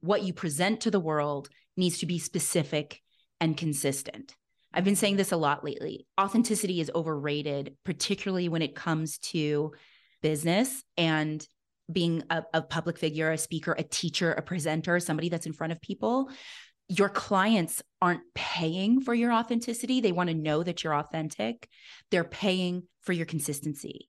what you present to the world needs to be specific and consistent. I've been saying this a lot lately. Authenticity is overrated, particularly when it comes to business and being a, a, public figure, a speaker, a teacher, a presenter, somebody that's in front of people. Your clients aren't paying for your authenticity. They want to know that you're authentic. They're paying for your consistency.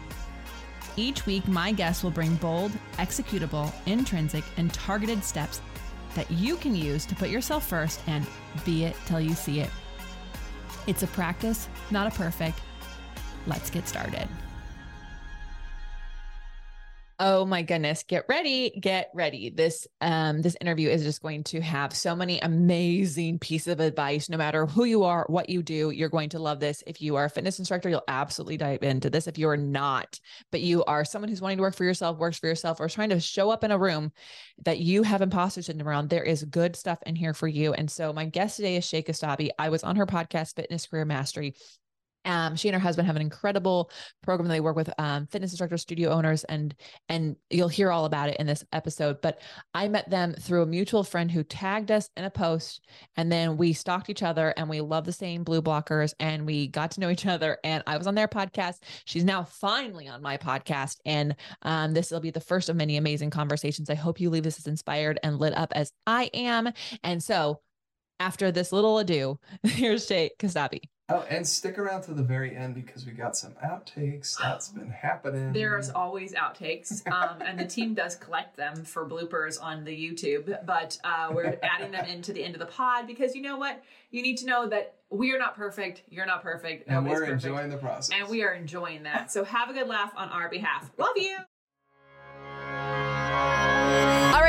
Each week, my guests will bring bold, executable, intrinsic, and targeted steps that you can use to put yourself first and be it till you see it. It's a practice, not a perfect. Let's get started. Oh my goodness, get ready, get ready. This um this interview is just going to have so many amazing pieces of advice no matter who you are, what you do, you're going to love this. If you are a fitness instructor, you'll absolutely dive into this. If you are not, but you are someone who's wanting to work for yourself, works for yourself or trying to show up in a room that you have imposter syndrome around, there is good stuff in here for you. And so my guest today is Shay Kostabi. I was on her podcast Fitness Career Mastery um, she and her husband have an incredible program. That they work with um, fitness instructors, studio owners, and and you'll hear all about it in this episode. But I met them through a mutual friend who tagged us in a post, and then we stalked each other, and we love the same blue blockers, and we got to know each other. And I was on their podcast. She's now finally on my podcast, and um, this will be the first of many amazing conversations. I hope you leave this as inspired and lit up as I am. And so, after this little ado, here's Shay Kostabi. Oh, and stick around to the very end because we got some outtakes that's been happening. There's always outtakes, um, and the team does collect them for bloopers on the YouTube. But uh, we're adding them into the end of the pod because you know what? You need to know that we are not perfect. You're not perfect. And we're perfect, enjoying the process. And we are enjoying that. So have a good laugh on our behalf. Love you.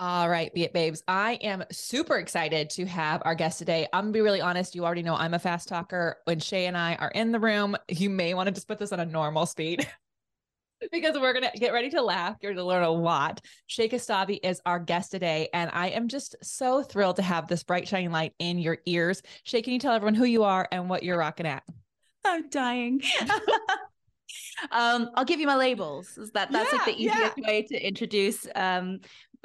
All right, Be It Babes. I am super excited to have our guest today. I'm gonna be really honest. You already know I'm a fast talker. When Shay and I are in the room, you may want to just put this on a normal speed because we're gonna get ready to laugh. You're gonna learn a lot. Shay Kostabi is our guest today, and I am just so thrilled to have this bright shining light in your ears. Shay, can you tell everyone who you are and what you're rocking at? I'm dying. um, I'll give you my labels. Is that that's yeah, like the easiest yeah. way to introduce um,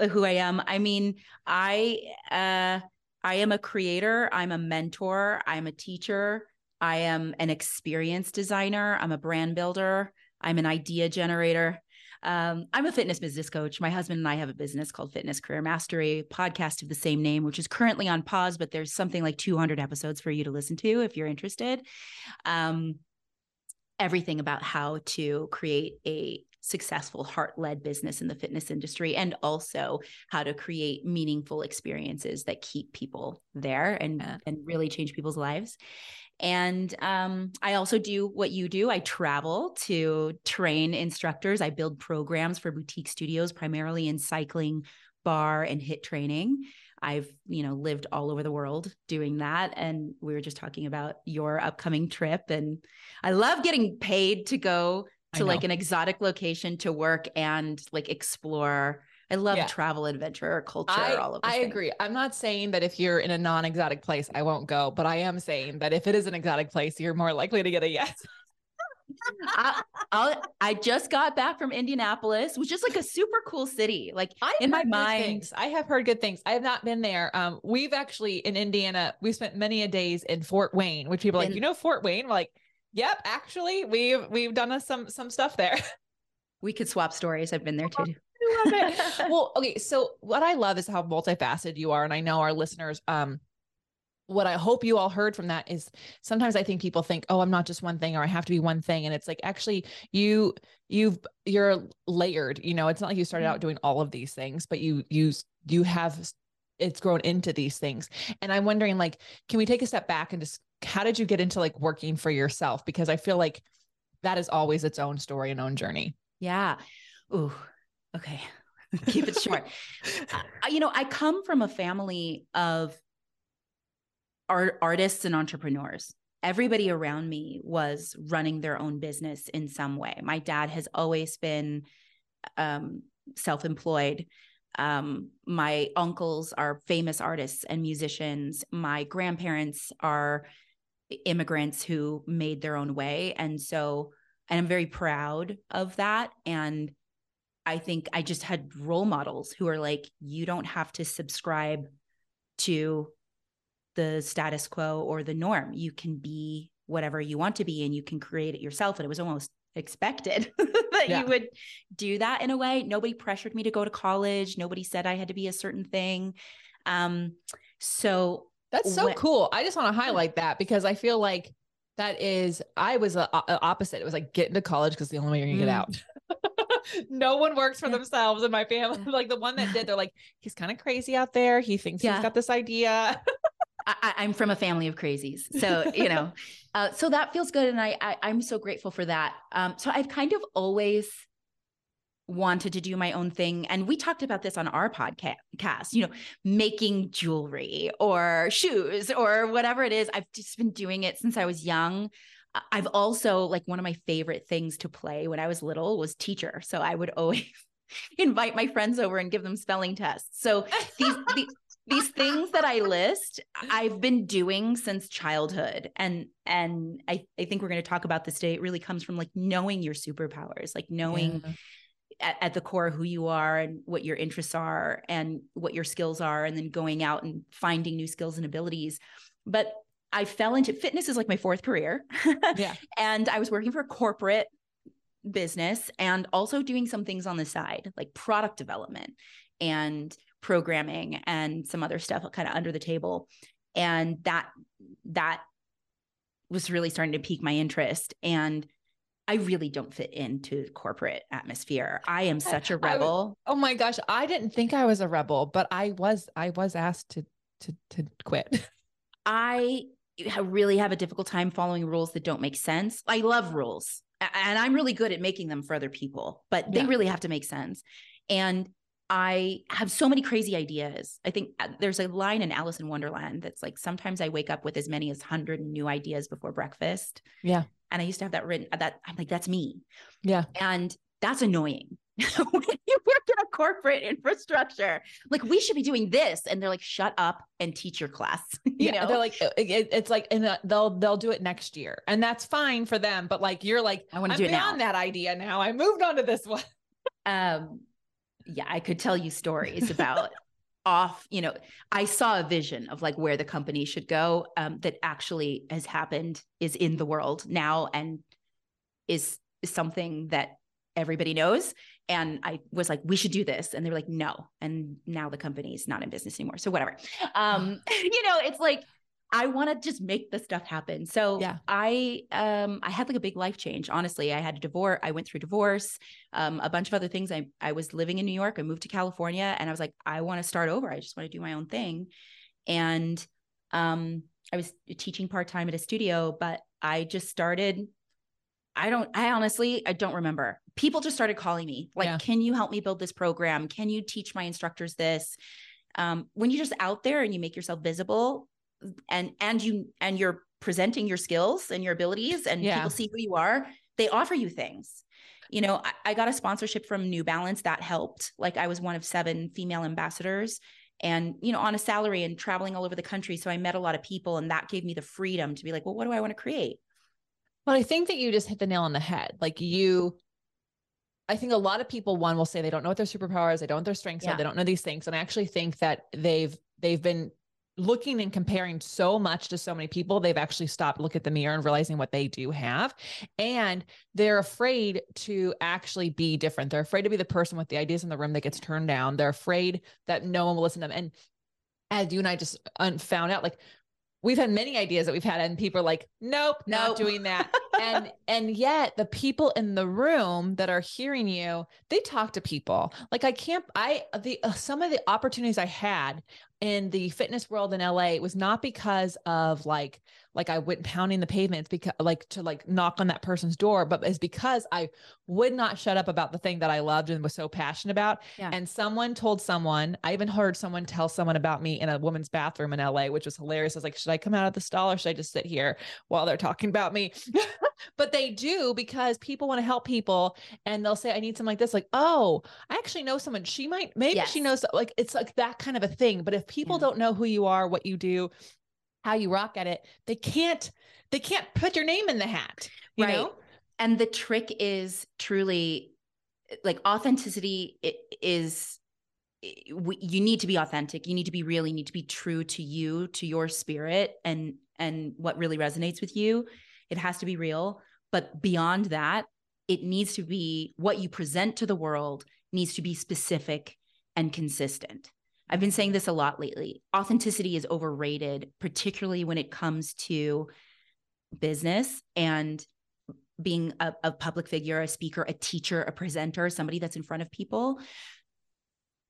who I am. I mean, I uh I am a creator, I'm a mentor, I'm a teacher, I am an experience designer, I'm a brand builder, I'm an idea generator. Um, I'm a fitness business coach. My husband and I have a business called Fitness Career Mastery, podcast of the same name, which is currently on pause, but there's something like 200 episodes for you to listen to if you're interested. Um, everything about how to create a successful heart led business in the fitness industry and also how to create meaningful experiences that keep people there and, yeah. and really change people's lives. And um, I also do what you do. I travel to train instructors. I build programs for boutique studios, primarily in cycling, barre, and HIIT training. I've, you know, lived all over the world doing that. And we were just talking about your upcoming trip. And I love getting paid to go to like an exotic location to work and like explore. I love yeah. travel, adventure, culture, I, all of I things. agree. I'm not saying that if you're in a non-exotic place, I won't go, but I am saying that if it is an exotic place, you're more likely to get a yes. I, I'll, I just got back from Indianapolis, which is like a super cool city. Like I in my mind, things. I have heard good things. I have not been there. Um, we've actually in Indiana, we spent many a days in Fort Wayne, which people are like, you know, Fort Wayne. We're like, yep, actually, we've we've done us some some stuff there. we could swap stories. I've been there too. I love it. well, okay. So what I love is how multifaceted you are. And I know our listeners, um, what I hope you all heard from that is sometimes I think people think, oh, I'm not just one thing or I have to be one thing. And it's like actually you you've you're layered, you know, it's not like you started out doing all of these things, but you you you have it's grown into these things. And I'm wondering, like, can we take a step back and just how did you get into like working for yourself? Because I feel like that is always its own story and own journey. Yeah. Ooh. Okay. Keep it short. I- you know, I come from a family of art artists and entrepreneurs. Everybody around me was running their own business in some way. My dad has always been um, self-employed. Um, my uncles are famous artists and musicians. My grandparents are immigrants who made their own way, and so, and I'm very proud of that. And I think I just had role models who are like, you don't have to subscribe to the status quo or the norm. You can be whatever you want to be and you can create it yourself. And it was almost expected that Yeah. you would do that in a way. Nobody pressured me to go to college. Nobody said I had to be a certain thing. Um, so That's so When- cool. I just want to highlight that because I feel like that is, I was a, a- opposite. It was like get into college because the only way you're gonna get out. no one works for Mm. Yeah. themselves in my family. Like the one that did, they're like, he's kind of crazy out there. He thinks Yeah. he's got this idea. I, I'm from a family of crazies. So, you know, uh, so that feels good. And I, I, I'm so grateful for that. Um, so I've kind of always wanted to do my own thing. And we talked about this on our podcast, you know, making jewelry or shoes or whatever it is. I've just been doing it since I was young. I've also like one of my favorite things to play when I was little was teacher. So I would always invite my friends over and give them spelling tests. So these, these these things that I list, I've been doing since childhood. And and I, I think we're going to talk about this today. It really comes from like knowing your superpowers, like knowing Yeah. at, at the core who you are and what your interests are and what your skills are, and then going out and finding new skills and abilities. But I fell into fitness is like my fourth career. Yeah. and I was working for a corporate business and also doing some things on the side, like product development and programming and some other stuff kind of under the table. And that that was really starting to pique my interest. And I really don't fit into corporate atmosphere. I am such a rebel. Oh my gosh. I didn't think I was a rebel, but I was, I was asked to, to, to quit. I really have a difficult time following rules that don't make sense. I love rules and I'm really good at making them for other people, but they Yeah. really have to make sense. And I have so many crazy ideas. I think uh, there's a line in Alice in Wonderland that's like, sometimes I wake up with as many as 100 new ideas before breakfast. Yeah. And I used to have that written that I'm like, that's me. Yeah. And that's annoying. when you work in a corporate infrastructure, like we should be doing this. And they're like, shut up and teach your class. you yeah, know, they're like it- it- it's like and uh, they'll they'll do it next year and that's fine for them but like you're like I want to do it now. beyond that idea now I moved on to this one um yeah i could tell you stories about off you know i saw a vision of like where the company should go um that actually has happened is in the world now and is, is something that everybody knows. And i was like we should do this. And they were like no. And now the company's not in business anymore. So whatever. Um you know it's like I want to just make the stuff happen. So Yeah. I um I had like a big life change. Honestly, I had a divorce. I went through divorce, um, a bunch of other things. I I was living in New York. I moved to California, and I was like, I want to start over. I just want to do my own thing. And um, I was teaching part time at a studio, but I just started. I don't. I honestly, I don't remember. People just started calling me, like, Yeah. "Can you help me build this program? Can you teach my instructors this?" Um, when you're just out there and you make yourself visible, and and you and you're presenting your skills and your abilities and Yeah. people see who you are they offer you things you know I, I got a sponsorship from new balance that helped like i was one of seven female ambassadors and you know on a salary and traveling all over the country so i met a lot of people and that gave me the freedom to be like well what do i want to create But I think that you just hit the nail on the head. Like you, I think a lot of people, one will say they don't know what their superpowers, they don't know what their strengths Yeah. are, they don't know these things. And I actually think that they've they've been looking and comparing so much to so many people, they've actually stopped look at the mirror and realizing what they do have. And they're afraid to actually be different. They're afraid to be the person with the ideas in the room that gets turned down. They're afraid that no one will listen to them. And as you and I just found out, like we've had many ideas that we've had, and people are like, nope, not doing that. and and yet the people in the room that are hearing you, they talk to people. Like I can't, I the uh, some of the opportunities I had in the fitness world in LA it was not because of like like I went pounding the pavements because like to like knock on that person's door, but it's because I would not shut up about the thing that I loved and was so passionate about. Yeah. And someone told someone, I even heard someone tell someone about me in a woman's bathroom in LA, which was hilarious. I was like, should I come out of the stall or should I just sit here while they're talking about me? but they do because people want to help people and they'll say, I need something like this. Like, oh, I actually know someone. She might, maybe she knows, like, it's like that kind of a thing. But if people Yeah. don't know who you are, what you do, how you rock at it, they can't, they can't put your name in the hat, you Right. know? and the trick is truly eh, like authenticity is eh, you need to be authentic you need to be real you need to be true to you to your spirit and and what really resonates with you it has to be real but beyond that it needs to be what you present to the world needs to be specific and consistent i've been saying this a lot lately authenticity is overrated particularly when it comes to business and being a, a public figure, a speaker, a teacher, a presenter, somebody that's in front of people,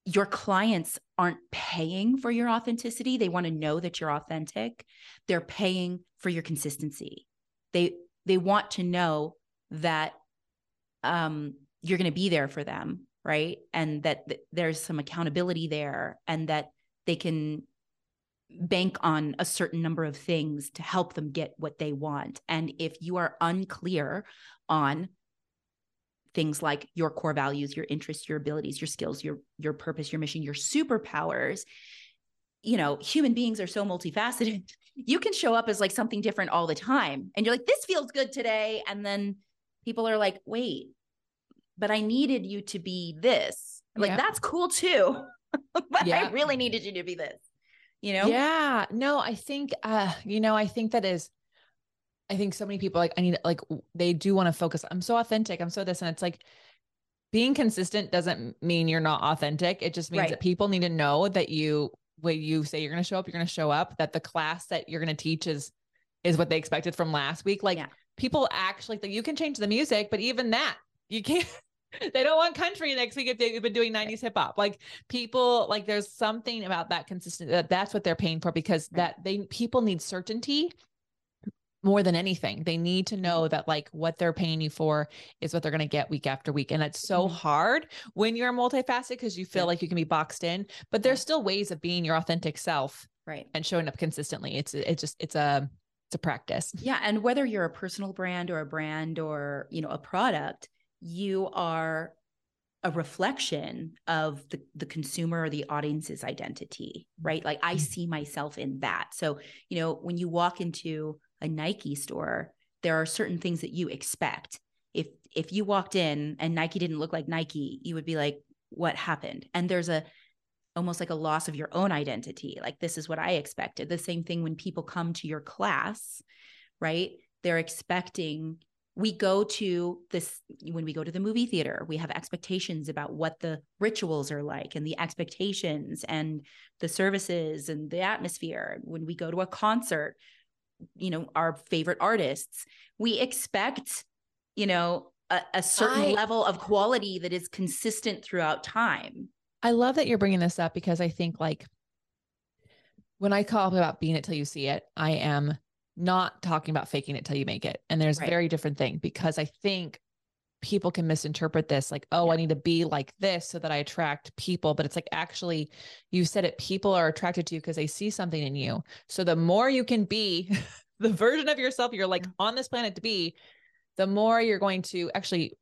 your clients aren't paying for your authenticity. They want to know that you're authentic. They're paying for your consistency. They they want to know that um, you're going to be there for them, right? And that th- there's some accountability there, and that they can bank on a certain number of things to help them get what they want. And if you are unclear on things like your core values, your interests, your abilities, your skills, your your purpose, your mission, your superpowers, you know, human beings are so multifaceted. You can show up as like something different all the time and you're like this feels good today and then people are like, "Wait, but I needed you to be this." Like Yeah. that's cool too. but Yeah. I really needed you to be this. You know? Yeah. No, I think uh, you know, I think that is I think so many people like I need like they do want to focus. I'm so authentic. I'm so this. And it's like being consistent doesn't mean you're not authentic. It just means Right. that people need to know that you when you say you're gonna show up, you're gonna show up, that the class that you're gonna teach is is what they expected from last week. Like Yeah. people actually that you can change the music, but even that you can't they don't want country next week if they've been doing 90s hip hop. Like people like there's something about that consistent that that's what they're paying for because that they people need certainty more than anything. They need to know that like what they're paying you for is what they're going to get week after week. And it's so Mhm. hard when you're multifaceted because you feel Yeah. like you can be boxed in, but there's still ways of being your authentic self Right. and showing up consistently. It's it's just it's a it's a practice. Yeah, and whether you're a personal brand or a brand or, you know, a product, you are a reflection of the the consumer or the audience's identity, right? Like I Mhm. see myself in that. So, you know, when you walk into a Nike store, there are certain things that you expect. If if you walked in and Nike didn't look like Nike, you would be like, what happened? And there's a almost like a loss of your own identity. Like this is what I expected. The same thing when people come to your class, right? They're expecting we go to this when we go to the movie theater, we have expectations about what the rituals are like and the expectations and the services and the atmosphere. When we go to a concert, you know, our favorite artists, we expect, you know, a, a certain I- level of quality that is consistent throughout time. I love that you're bringing this up because I think like when I call about being it till you see it, I am not talking about faking it till you make it. And there's Right. a very different thing because I think people can misinterpret this like, oh, Yeah. I need to be like this so that I attract people. But it's like, actually, you said it, people are attracted to you because they see something in you. So the more you can be the version of yourself you're like Yeah. on this planet to be, the more you're going to actually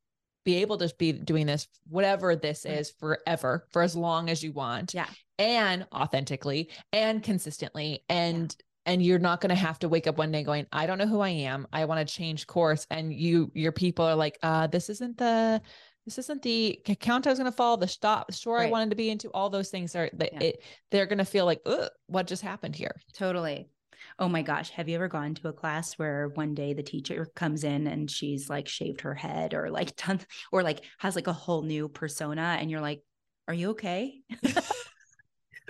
be able to be doing this, whatever this Right. is, forever, for as long as you want. Yeah. And authentically and consistently. And and you're not going to have to wake up one day going i don't know who i am i want to change course and you your people are like uh this isn't the this isn't the account I was going to follow, the stop store right. I wanted to be into. All those things are that yeah. it, they're going to feel like, what just happened here? Totally. Oh my gosh. Have you ever gone to a class where one day the teacher comes in and she's like shaved her head or like done or like has like a whole new persona and you're like, are you okay?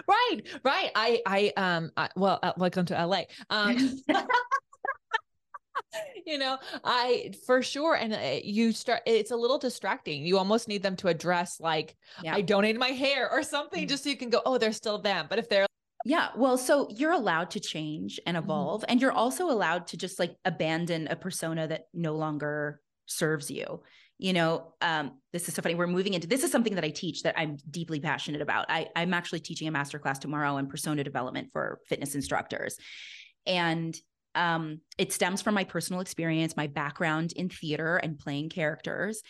right. Right. I, I, um, I, well, uh, welcome to LA. Um, you know, I for sure. And uh, you start, it's a little distracting. You almost need them to address, like, yeah. I donated my hair or something, mm-hmm. just so you can go, oh, they're still them. But if they're yeah. Well, so you're allowed to change and mm-hmm. evolve, mm-hmm. and you're also allowed to just like abandon a persona that no longer serves you. You know, um, this is so funny. We're moving into this is something that I teach that I'm deeply passionate about. I, I'm actually teaching a master class tomorrow on persona development for fitness instructors. And um, it stems from my personal experience, my background in theater and playing characters,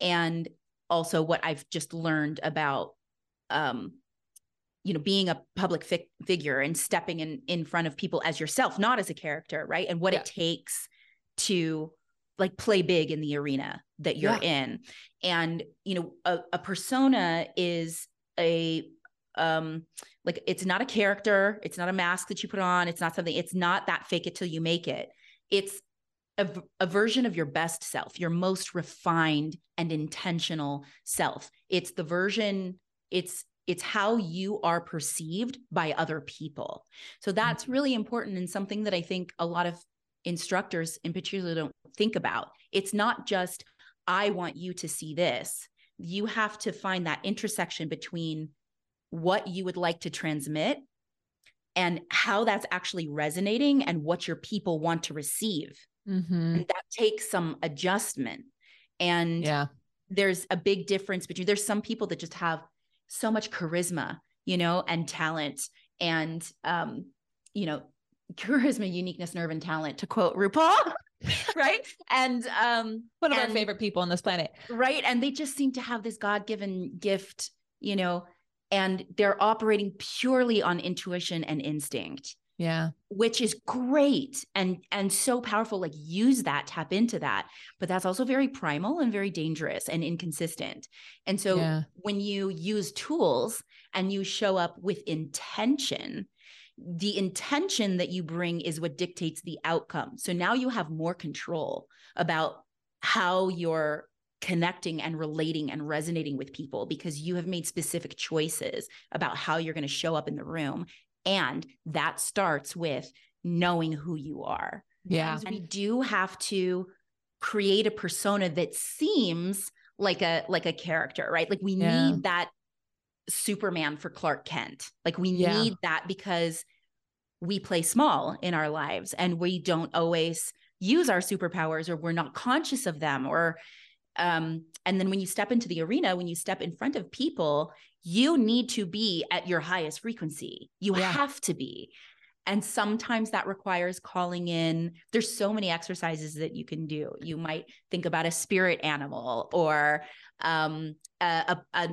and also what I've just learned about um, you know being a public fi- figure and stepping in in front of people as yourself not as a character right and what yeah. it takes to like play big in the arena that you're yeah. in and you know a, a persona is a um like it's not a character it's not a mask that you put on it's not something it's not that fake it till you make it it's a, a version of your best self your most refined and intentional self it's the version it's it's how you are perceived by other people so that's mm-hmm. really important and something that i think a lot of instructors in particular don't think about. It's not just i want you to see this. You have to find that intersection between what you would like to transmit and how that's actually resonating and what your people want to receive. Mm-hmm. and that takes some adjustment. And yeah. there's a big difference between there's some people that just have so much charisma, you know, and talent and um, you know, charisma, uniqueness, nerve, and talent, to quote RuPaul. right. And um one of and, our favorite people on this planet. Right. And they just seem to have this God-given gift, you know, and they're operating purely on intuition and instinct yeah which is great and and so powerful like use that tap into that but that's also very primal and very dangerous and inconsistent and so yeah. when you use tools and you show up with intention the intention that you bring is what dictates the outcome so now you have more control about how you're connecting and relating and resonating with people because you have made specific choices about how you're going to show up in the room and that starts with knowing who you are. Yeah. And we do have to create a persona that seems like a like a character, right? Like we yeah. need that Superman for Clark Kent. Like we yeah. need that because we play small in our lives and we don't always use our superpowers or we're not conscious of them or um and then when you step into the arena when you step in front of people you need to be at your highest frequency. You yeah. have to be. And sometimes that requires calling in. There's so many exercises that you can do. You might think about a spirit animal or um, a, a,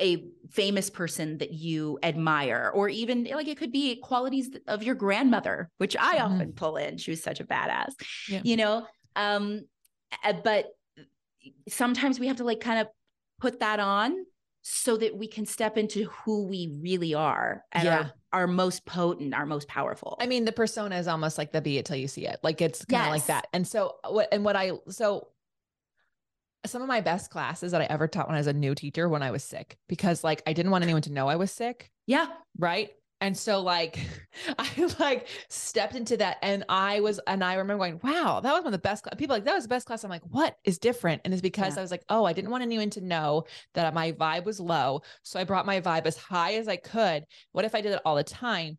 a famous person that you admire, or even like it could be qualities of your grandmother, which I mm-hmm. often pull in. She was such a badass, yeah. you know. Um, but sometimes we have to like kind of put that on so that we can step into who we really are and yeah. our, our most potent, our most powerful. I mean, the persona is almost like the be it till you see it. Like it's kind of yes. like that. And so what and what I so some of my best classes that I ever taught when I was a new teacher when I was sick because like I didn't want anyone to know I was sick. Yeah. Right. And so like I like stepped into that and I was and I remember going, wow, that was one of the best cl-. people like that was the best class. I'm like, what is different? And it's because yeah. I was like, oh, I didn't want anyone to know that my vibe was low. So I brought my vibe as high as I could. What if I did it all the time?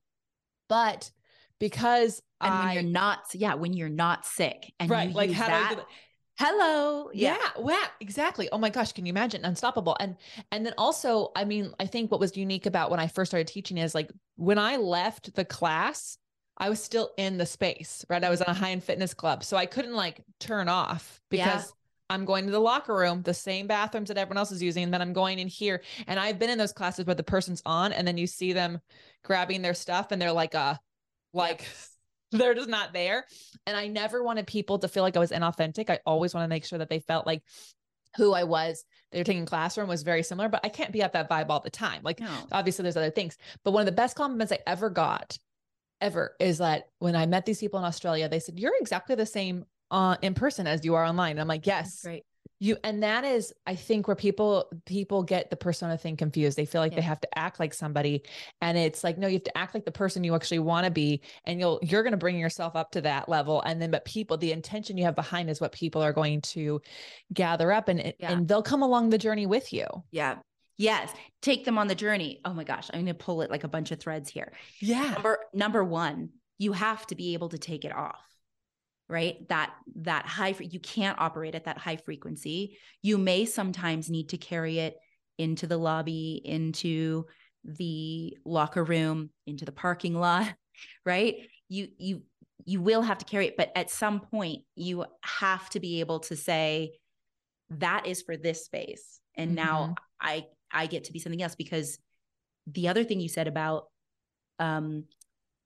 But because and I, when you're not, yeah, when you're not sick and right, like how that, hello yeah. yeah wow exactly oh my gosh can you imagine unstoppable and and then also i mean i think what was unique about when i first started teaching is like when i left the class i was still in the space right i was on a high end fitness club so i couldn't like turn off because yeah. I'm going to the locker room, the same bathrooms that everyone else is using. And then I'm going in here. And I've been in those classes where the person's on and then you see them grabbing their stuff and they're like, uh, Like they're just not there. And I never wanted people to feel like I was inauthentic. I always want to make sure that they felt like who I was. They were taking classroom was very similar, but I can't be at that vibe all the time. Like No. obviously there's other things. But one of the best compliments I ever got ever is that when I met these people in Australia, they said, You're exactly the same uh, in person as you are online. And I'm like, Yes. Great. You and that is, I think, where people people get the persona thing confused. They feel like they have to act like somebody, and it's like no, you have to act like the person you actually want to be, and you'll you're going to bring yourself up to that level, and then but people, the intention you have behind is what people are going to gather up, and Yeah. and they'll come along the journey with you. Yeah. Yes. Take them on the journey. Oh my gosh. I'm going to pull it like a bunch of threads here. Yeah, Number number one, you have to be able to take it off. Right? That that high you can't operate at that high frequency. You may sometimes need to carry it into the lobby, into the locker room, into the parking lot, right? You you you will have to carry it, but at some point you have to be able to say that is for this space. And now I I get to be something else because the other thing you said about um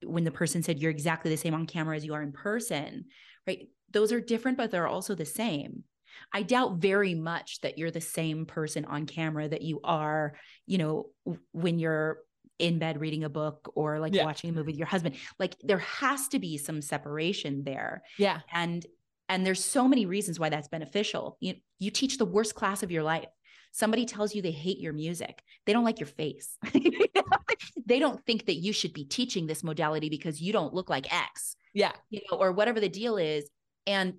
when the person said you're exactly the same on camera as you are in person, right? Those are different, but they're also the same. I doubt very much that you're the same person on camera that you are, you know, when you're in bed reading a book or like Yeah. watching a movie with your husband. Like there has to be some separation there yeah, and and there's so many reasons why that's beneficial you you teach the worst class of your life somebody tells you they hate your music they don't like your face they don't think that you should be teaching this modality because you don't look like x yeah, you know or whatever the deal is. And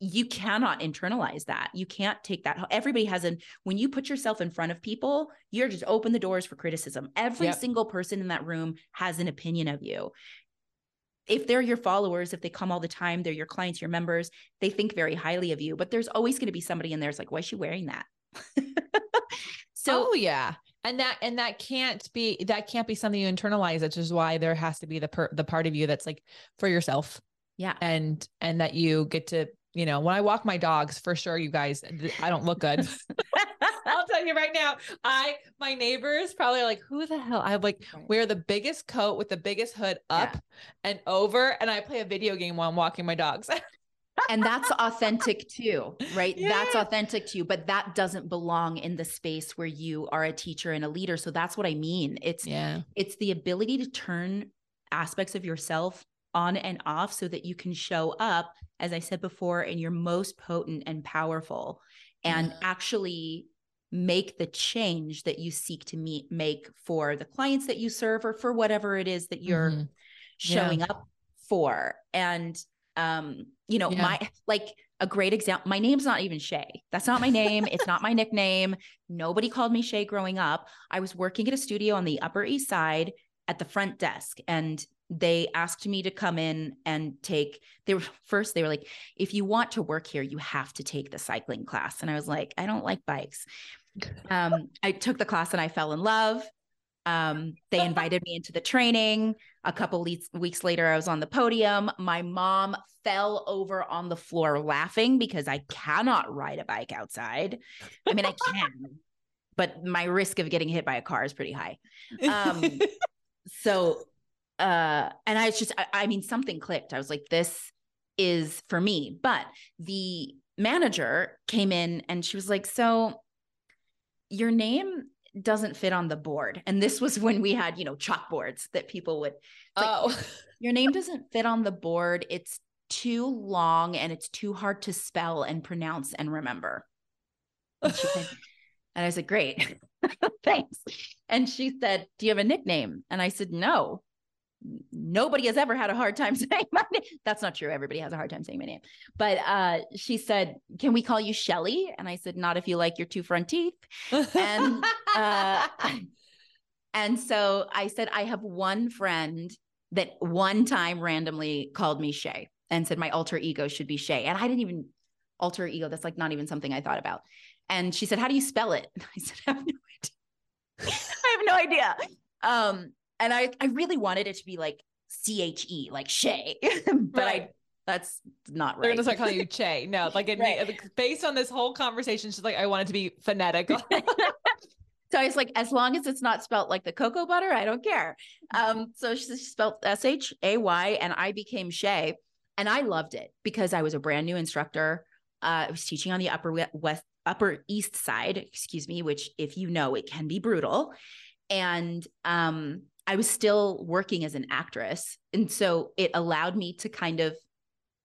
you cannot internalize that. You can't take that everybody has an when you put yourself in front of people you're just open the doors for criticism. Every Yep. single person in that room has an opinion of you. If they're your followers if they come all the time they're your clients your members they think very highly of you but there's always going to be somebody in there that's like why is she wearing that? So oh yeah. And that and that can't be that can't be something you internalize, which is why there has to be the per, the part of you that's like for yourself. yeah. And and that you get to you know when i walk my dogs for sure you guys i don't look good. I'll tell you right now i my neighbors probably like who the hell? I like wear the biggest coat with the biggest hood up and over and i play a video game while i'm walking my dogs and that's authentic too right that's authentic to you but that doesn't belong in the space where you are a teacher and a leader so that's what i mean it's yeah it's the ability to turn aspects of yourself on and off so that you can show up as i said before in your most potent and powerful and Yeah. actually make the change that you seek to meet make for the clients that you serve or for whatever it is that you're Mhm. Yeah. showing up for and um you know Yeah. my like a great example my name's not even shay. That's not my name. It's not my nickname. Nobody called me shay growing up. I was working at a studio on the upper east side at the front desk and they asked me to come in and take they were first they were like if you want to work here you have to take the cycling class. And i was like i don't like bikes. Um i took the class and i fell in love um they invited me into the training. A couple weeks weeks later i was on the podium. My mom fell over on the floor laughing because i cannot ride a bike outside. I mean i can but my risk of getting hit by a car is pretty high. Um so uh and i was just I, I mean something clicked. I was like this is for me. But the manager came in and she was like so your name doesn't fit on the board. And this was when we had you know chalkboards that people would like- oh. Your name doesn't fit on the board. It's too long and it's too hard to spell and pronounce and remember. And, said, and i said great. Thanks. And she said do you have a nickname? And i said no nobody has ever had a hard time saying my name that's not true everybody has a hard time saying my name but uh she said can we call you shelly and i said not if you like your two front teeth and uh, and so I said, I have one friend that one time randomly called me Shay and said my alter ego should be Shay. And I didn't even alter ego. That's like not even something I thought about. And she said, How do you spell it? And I said, I have no idea. I have no idea. Um, and I, I really wanted it to be like C H E, like Shay, but I that's not right. They're gonna start calling you Che. No, like it, Right. like, based on this whole conversation, she's like, I want it to be phonetic. So I was like, as long as it's not spelt like the cocoa butter, I don't care. Um, so she spelled S H A Y, and I became Shay, and I loved it because I was a brand new instructor. Uh, I was teaching on the Upper West, Upper East Side, excuse me, which, if you know, it can be brutal, and um, I was still working as an actress, and so it allowed me to kind of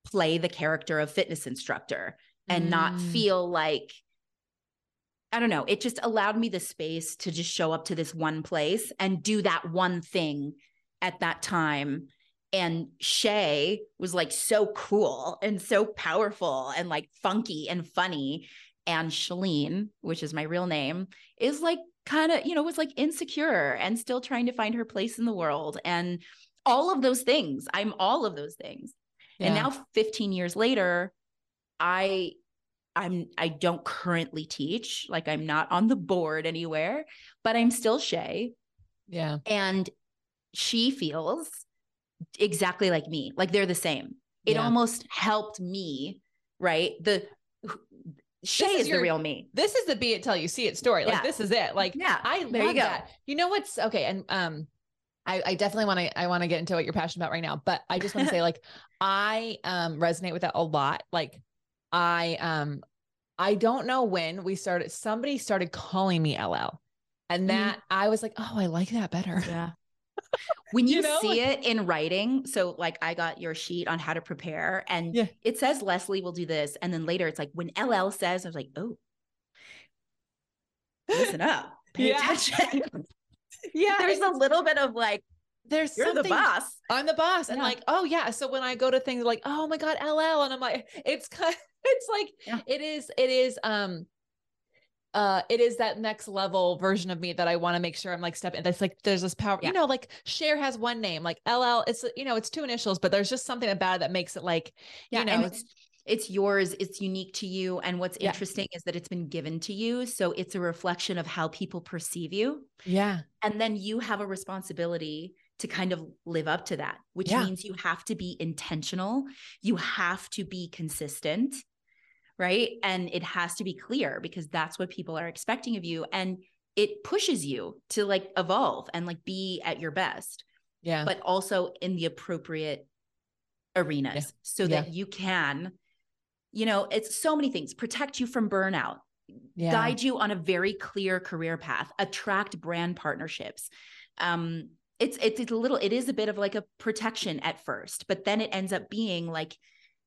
play the character of fitness instructor and mm. not feel like I don't know, it just allowed me the space to just show up to this one place and do that one thing at that time. And Shay was like so cool and so powerful and like funky and funny. And Shalene, which is my real name, is like kind of, you know, was like insecure and still trying to find her place in the world. And all of those things. I'm all of those things. Yeah. And now 15 years later, I I'm I don't currently teach, like I'm not on the board anywhere, but I'm still Shay. Yeah. And she feels exactly like me. Like they're the same. It yeah. almost helped me, right? The Shay is, is your, the real me. This is the be it till you see it story. Like yeah. this is it. Like yeah, I there love you go. that. You know what's okay? And um, I, I definitely want to I want to get into what you're passionate about right now. But I just want to say like I um resonate with that a lot. Like I um I don't know when we started somebody started calling me LL. And mm-hmm. that mm. I was like, "Oh, I like that better." Yeah. When you, you know? see it in writing, so like I got your sheet on how to prepare and yeah. it says Lesley will do this and then later it's like when LL says I was like, "Oh. Listen up. Pay yeah. attention." yeah. There's a little bit of like there's You're the boss. I'm the boss. And like, oh yeah. So when I go to things like, oh my God, LL, and I'm like, it's kind of, it's like yeah. it is, it is um uh it is that next level version of me that I want to make sure I'm like stepping. That's like there's this power, yeah. you know, like Cher has one name, like LL, it's you know, it's two initials, but there's just something about it that makes it like, yeah, you know, it's it's yours it's unique to you and what's yeah. interesting is that it's been given to you so it's a reflection of how people perceive you yeah and then you have a responsibility to kind of live up to that, which yeah. means you have to be intentional. You have to be consistent, right? And it has to be clear because that's what people are expecting of you. And it pushes you to like evolve and like be at your best. Yeah. But also in the appropriate arenas yeah. so yeah. that you can, you know, it's so many things protect you from burnout, yeah. guide you on a very clear career path, attract brand partnerships, um, it's it's a little it is a bit of like a protection at first but then it ends up being like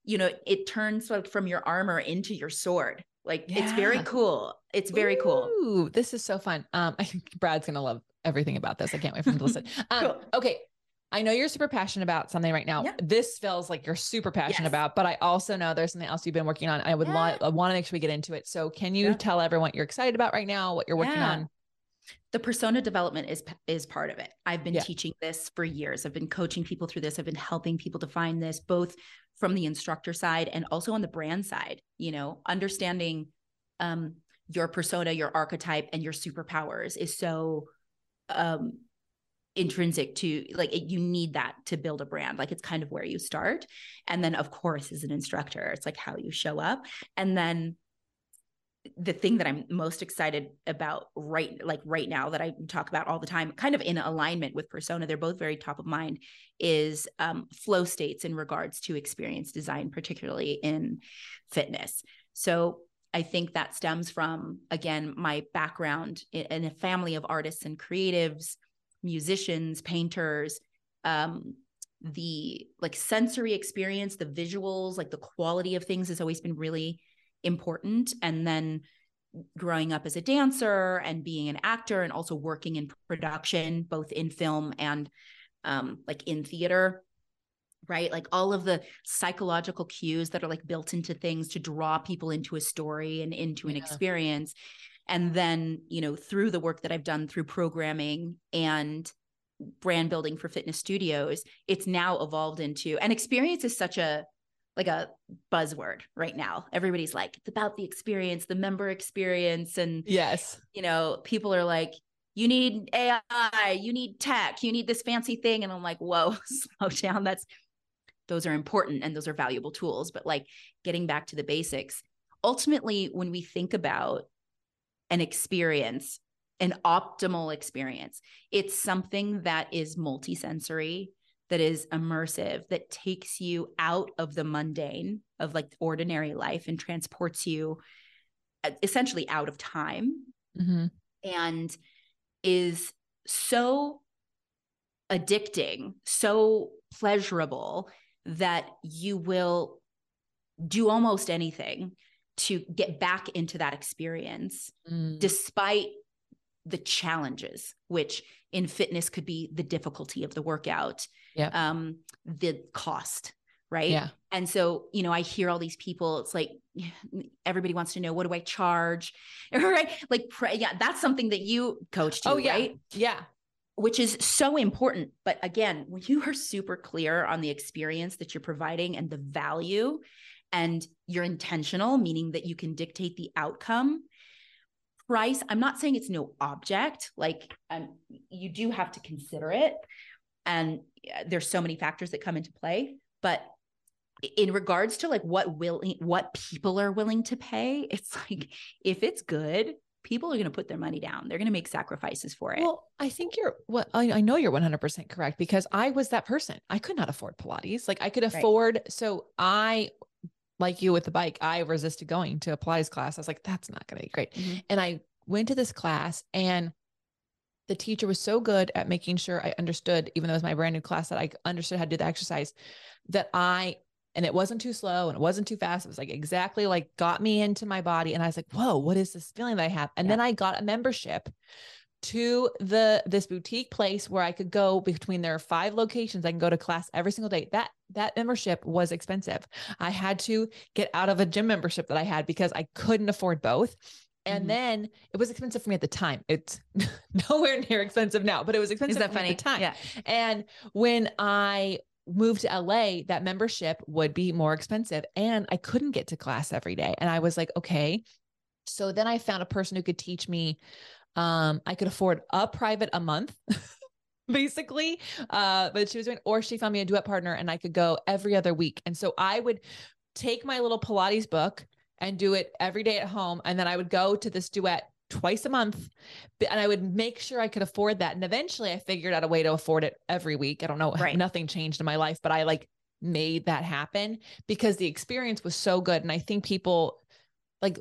you know it turns like from your armor into your sword like yeah. it's very cool it's very Ooh, cool this is so fun um i think brad's gonna love everything about this i can't wait for him to listen um cool. okay I know you're super passionate about something right now. Yeah. This feels like you're super passionate yes. about, but I also know there's something else you've been working on. I would yeah. I want to make sure we get into it. So, can you yeah. tell everyone what you're excited about right now, what you're working on? the persona development is is part of it. I've been teaching this for years. I've been coaching people through this. I've been helping people define this both from the instructor side and also on the brand side, you know, understanding um your persona, your archetype and your superpowers is so um intrinsic to like it, you need that to build a brand. Like it's kind of where you start. And then of course as an instructor it's like how you show up. And then the thing that I'm most excited about right like right now that I talk about all the time, kind of in alignment with persona, they're both very top of mind, is um, flow states in regards to experience design, particularly in fitness. So I think that stems from again my background in a family of artists and creatives, musicians, painters. Um, the like sensory experience, the visuals, like the quality of things has always been really important. And then growing up as a dancer and being an actor and also working in production both in film and um, like in theater right? Like all of the psychological cues that are like built into things to draw people into a story and into an experience. And then you know through the work that i've done through programming and brand building for fitness studios it's now evolved into and experience is such a like a buzzword right now. Everybody's like, it's about the experience, the member experience. And yes, you know, people are like, you need AI, you need tech, you need this fancy thing. And I'm like, whoa, slow down. That's those are important and those are valuable tools. But like getting back to the basics, ultimately, when we think about an experience, an optimal experience. It's something that is multisensory, that is immersive, that takes you out of the mundane of like ordinary life and transports you essentially out of time mm-hmm. and is so addicting, so pleasurable that you will do almost anything to get back into that experience mm. despite the challenges which in fitness could be the difficulty of the workout yeah um the cost right? Yeah. And so you know i hear all these people it's like everybody wants to know what do i charge? Right like yeah that's something that you coach to, oh yeah. right? Yeah. Which is so important but again when you are super clear on the experience that you're providing and the value and you're intentional meaning that you can dictate the outcome price i'm not saying it's no object like um, you do have to consider it. And there's so many factors that come into play but in regards to like what willing what people are willing to pay it's like if it's good people are going to put their money down. They're going to make sacrifices for it. Well i think you're what well, I, I know you're 100% correct because i was that person. I could not afford pilates. Like i could afford right. so i like you with the bike i resisted going to a pilates class i was like that's not going to be great mm-hmm. and i went to this class and the teacher was so good at making sure I understood, even though it was my brand new class, that I understood how to do the exercise, that I and it wasn't too slow and it wasn't too fast. It was like exactly like got me into my body. And I was like, whoa, what is this feeling that I have? And yeah. then I got a membership to the this boutique place where I could go between their five locations. I can go to class every single day. That that membership was expensive. I had to get out of a gym membership that I had because I couldn't afford both. And mm-hmm. then it was expensive for me at the time. It's nowhere near expensive now, but it was expensive Is that funny? at the time. Yeah. And when I moved to LA, that membership would be more expensive. And I couldn't get to class every day. And I was like, okay. So then I found a person who could teach me. Um, I could afford a private a month. basically. Uh, but she was doing, or she found me a duet partner and I could go every other week. And so I would take my little Pilates book and do it every day at home. And then I would go to this duet twice a month and I would make sure I could afford that. And eventually I figured out a way to afford it every week. I don't know, right. nothing changed in my life, but I like made that happen because the experience was so good. And I think people like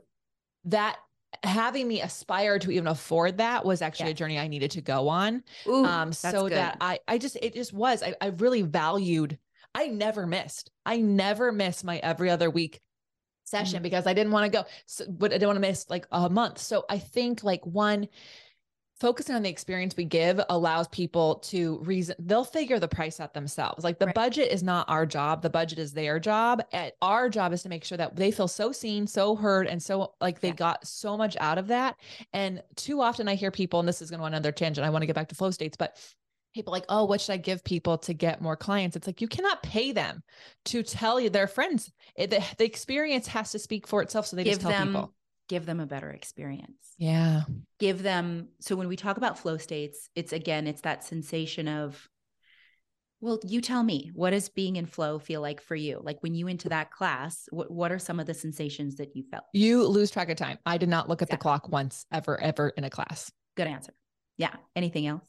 that having me aspire to even afford that was actually yeah. a journey I needed to go on. Ooh, um, so good. that I, I just, it just was, I, I really valued, I never missed, I never missed my every other week session mm-hmm. because I didn't want to go, so, but I didn't want to miss like a month. So I think like one, focusing on the experience we give allows people to reason they'll figure the price out themselves like the right. budget is not our job the budget is their job and our job is to make sure that they feel so seen so heard and so like they yeah. got so much out of that and too often i hear people and this is going to another tangent i want to get back to flow states but people like, oh, what should I give people to get more clients? It's like you cannot pay them to tell you their friends. It, the, the, experience has to speak for itself. So they give just tell them, people. Give them a better experience. Yeah. Give them. So when we talk about flow states, it's again, it's that sensation of, well, you tell me, what does being in flow feel like for you? Like when you into that class, what, what are some of the sensations that you felt? You lose track of time. I did not look at the clock once ever, ever in a class. Good answer. Yeah. Anything else?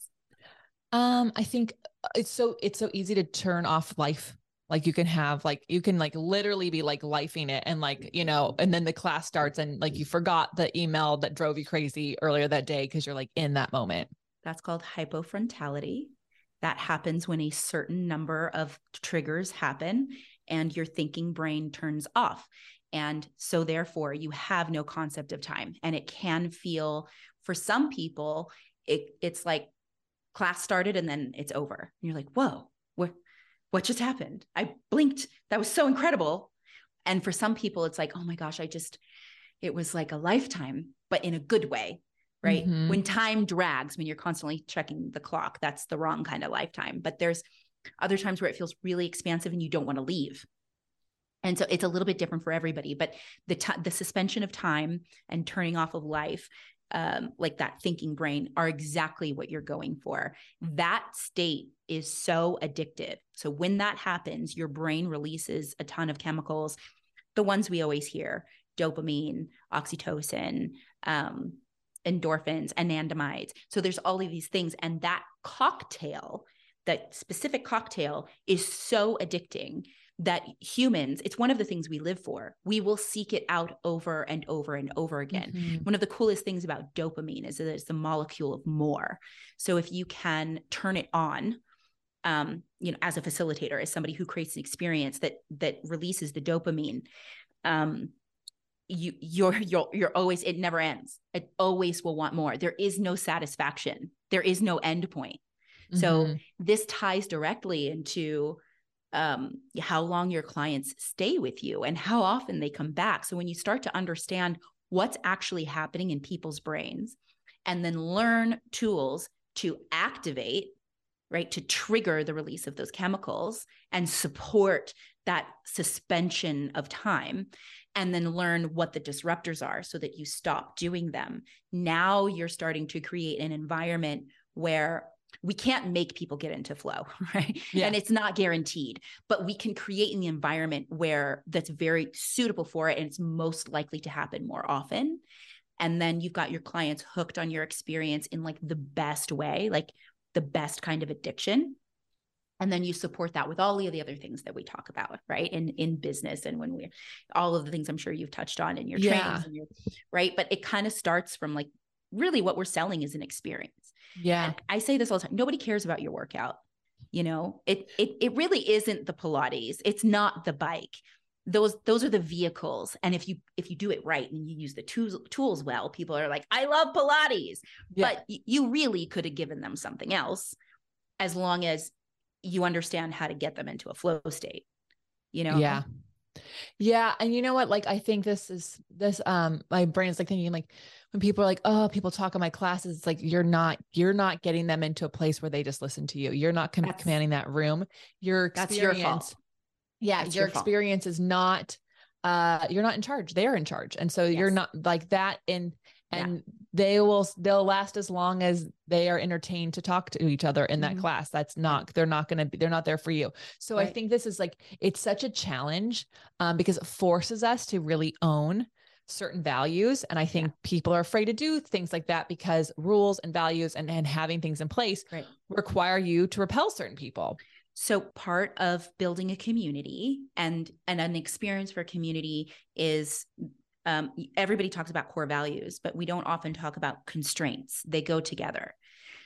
Um, I think uh, it's so it's so easy to turn off life. Like you can have like you can like literally be like lifing it and like, you know, and then the class starts and like you forgot the email that drove you crazy earlier that day because you're like in that moment. That's called hypofrontality. That happens when a certain number of triggers happen and your thinking brain turns off. And so, therefore, you have no concept of time. And it can feel, for some people, it, it's like class started and then it's over. And you're like, whoa, what, what just happened? I blinked. That was so incredible. And for some people, it's like, oh my gosh, I just, it was like a lifetime, but in a good way, right? Mm-hmm. When time drags, when you're constantly checking the clock, that's the wrong kind of lifetime. But there's other times where it feels really expansive and you don't want to leave. And so it's a little bit different for everybody, but the t- the suspension of time and turning off of life um, like that thinking brain are exactly what you're going for. That state is so addictive. So when that happens, your brain releases a ton of chemicals, the ones we always hear dopamine, oxytocin, um, endorphins, anandamides. So there's all of these things. And that cocktail, that specific cocktail is so addicting that humans, it's one of the things we live for. We will seek it out over and over and over again. Mm-hmm. One of the coolest things about dopamine is that it's the molecule of more. So if you can turn it on, um, you know, as a facilitator, as somebody who creates an experience that that releases the dopamine, um, you you're you're you're always it never ends. It always will want more. There is no satisfaction. There is no end point. Mm-hmm. So this ties directly into um, how long your clients stay with you and how often they come back. So when you start to understand what's actually happening in people's brains and then learn tools to activate, right, to trigger the release of those chemicals and support that suspension of time and then learn what the disruptors are so that you stop doing them. Now you're starting to create an environment where we can't make people get into flow right? Yeah. and it's not guaranteed but we can create an environment where that's very suitable for it and it's most likely to happen more often. And then you've got your clients hooked on your experience in like the best way like the best kind of addiction. And then you support that with all of the other things that we talk about right? In in business and when we all of the things i'm sure you've touched on in your yeah. trainings your, right? But it kind of starts from like really what we're selling is an experience yeah. And I say this all the time. Nobody cares about your workout. You know, it it it really isn't the Pilates. It's not the bike. Those those are the vehicles. And if you if you do it right and you use the tools tools well, people are like, I love Pilates. Yeah. But you really could have given them something else as long as you understand how to get them into a flow state. You know? Yeah. Yeah. And you know what? Like, I think this is this, um, my brain's like thinking, like, when people are like, oh, people talk in my classes, it's like you're not, you're not getting them into a place where they just listen to you. You're not com- commanding that room. Your experience, that's your fault. Yeah. That's your, your experience is not, uh, you're not in charge. They're in charge. And so yes. you're not like that. And, and yeah. they will, they'll last as long as they are entertained to talk to each other in that mm-hmm. class. That's not, they're not going to be, they're not there for you. So right. I think this is like, it's such a challenge um, because it forces us to really own certain values. And I think yeah. people are afraid to do things like that because rules and values and, and having things in place right. require you to repel certain people. So part of building a community and, and an experience for a community is um, everybody talks about core values, but we don't often talk about constraints. They go together.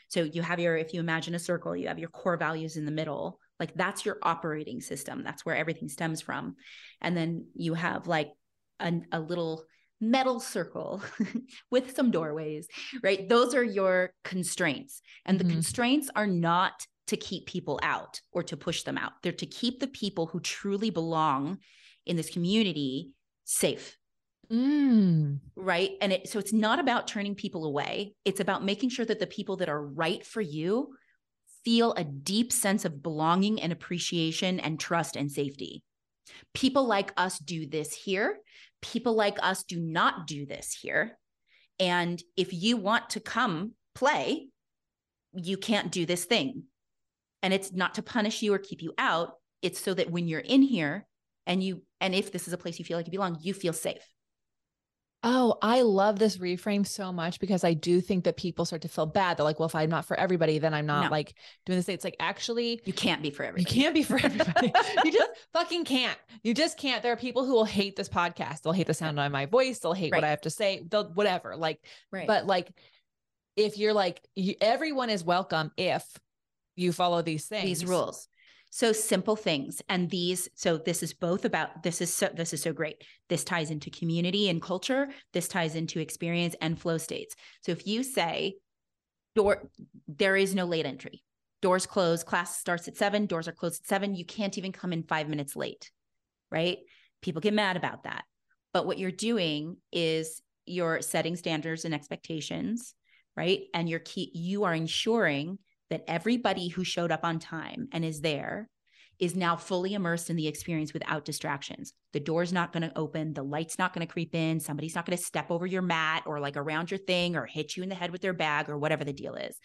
So you have your, if you imagine a circle, you have your core values in the middle. Like that's your operating system. That's where everything stems from. And then you have like a, a little metal circle with some doorways, right? Those are your constraints. And the mm-hmm. constraints are not to keep people out or to push them out. They're to keep the people who truly belong in this community safe. Mm. Right. And it, so it's not about turning people away. It's about making sure that the people that are right for you feel a deep sense of belonging and appreciation and trust and safety. People like us do this here people like us do not do this here. And if you want to come play, you can't do this thing. And it's not to punish you or keep you out. It's so that when you're in here and you, and if this is a place you feel like you belong, you feel safe. Oh, I love this reframe so much because I do think that people start to feel bad. They're like, well, if I'm not for everybody, then I'm not no. like doing this. It's like, actually, you can't be for everybody. You can't be for everybody. you just fucking can't. You just can't. There are people who will hate this podcast. They'll hate the sound of my voice. They'll hate right. what I have to say. They'll whatever. Like, right. but like, if you're like, you, everyone is welcome if you follow these things, these rules. So simple things. And these, so this is both about this is so this is so great. This ties into community and culture. This ties into experience and flow states. So if you say door, there is no late entry. Doors close, class starts at seven, doors are closed at seven. You can't even come in five minutes late. Right. People get mad about that. But what you're doing is you're setting standards and expectations, right? And you're key, you are ensuring that everybody who showed up on time and is there is now fully immersed in the experience without distractions. The door's not going to open, the light's not going to creep in, somebody's not going to step over your mat or like around your thing or hit you in the head with their bag or whatever the deal is.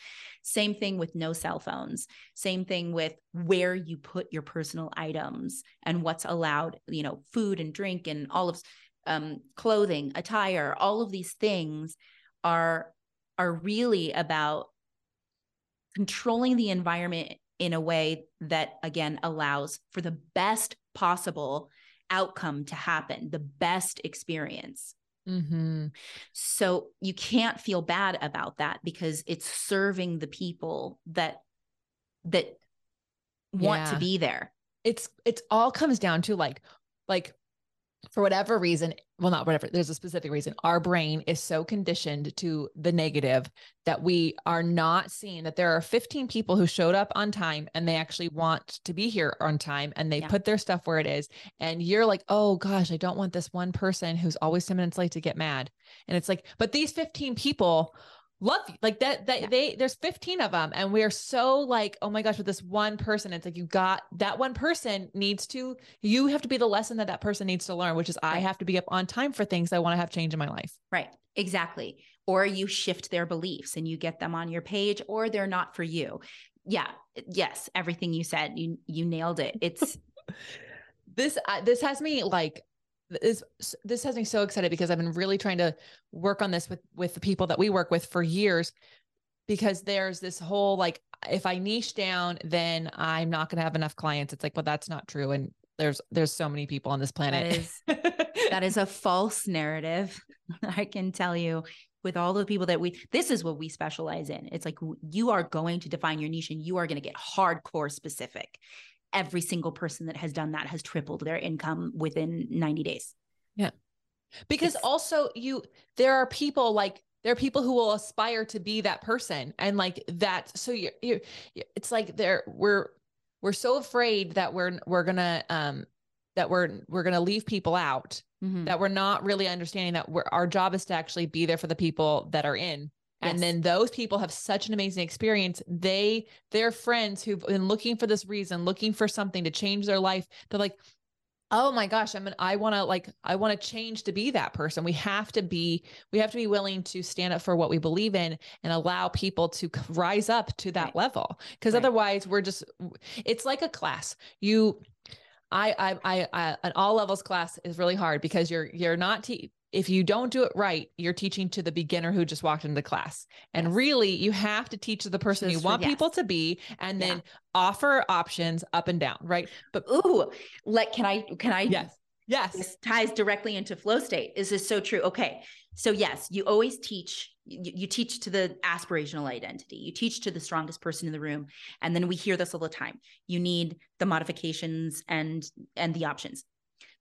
Same thing with no cell phones. Same thing with where you put your personal items and what's allowed, you know, food and drink and all of um, clothing, attire, all of these things are are really about controlling the environment in a way that again allows for the best possible outcome to happen the best experience Mm-hmm. so you can't feel bad about that because it's serving the people that that want Yeah. to be there it's it's all comes down to like like for whatever reason well not whatever there's a specific reason our brain is so conditioned to the negative that we are not seeing that there are 15 people who showed up on time and they actually want to be here on time and they Yeah. put their stuff where it is and you're like oh gosh i don't want this one person who's always 10 minutes late to get mad and it's like but these 15 people love you. Like that that Yeah. they there's 15 of them and we're so like oh my gosh with this one person it's like you got that one person needs to you have to be the lesson that that person needs to learn which is i have to be up on time for things i want to have change in my life. Right. Exactly. Or you shift their beliefs and you get them on your page or they're not for you. Yeah yes everything you said you you nailed it. It's this uh, this has me like this this has me so excited because I've been really trying to work on this with with the people that we work with for years because there's this whole like if I niche down then I'm not going to have enough clients. It's like well that's not true and there's there's so many people on this planet. is- that is a false narrative i can tell you with all the people that we this is what we specialize in. It's like you are going to define your niche and you are going to get hardcore specific every single person that has done that has tripled their income within 90 days Yeah. because It's- also you there are people like there are people who will aspire to be that person and like that so you're, you're it's like there we're we're so afraid that we're we're gonna um that we're we're gonna leave people out Mhm. that we're not really understanding that we're, our job is to actually be there for the people that are in Yes. and then those people have such an amazing experience they their friends who've been looking for this reason looking for something to change their life they're like oh my gosh i'm an, i want to like i want to change to be that person we have to be we have to be willing to stand up for what we believe in and allow people to rise up to that Right. level because Right. otherwise we're just it's like a class you I, I, I, I, an all levels class is really hard because you're, you're not, te- if you don't do it right, you're teaching to the beginner who just walked into class. And Yes. really, you have to teach the person you Just for- want people to be, and Yeah. then offer options up and down, right? But ooh like can i can i yes, yes, this ties directly into flow state. Is this so true? Okay. So yes, you always teach you, you teach to the aspirational identity. You teach to the strongest person in the room. And then we hear this all the time. You need the modifications and and the options.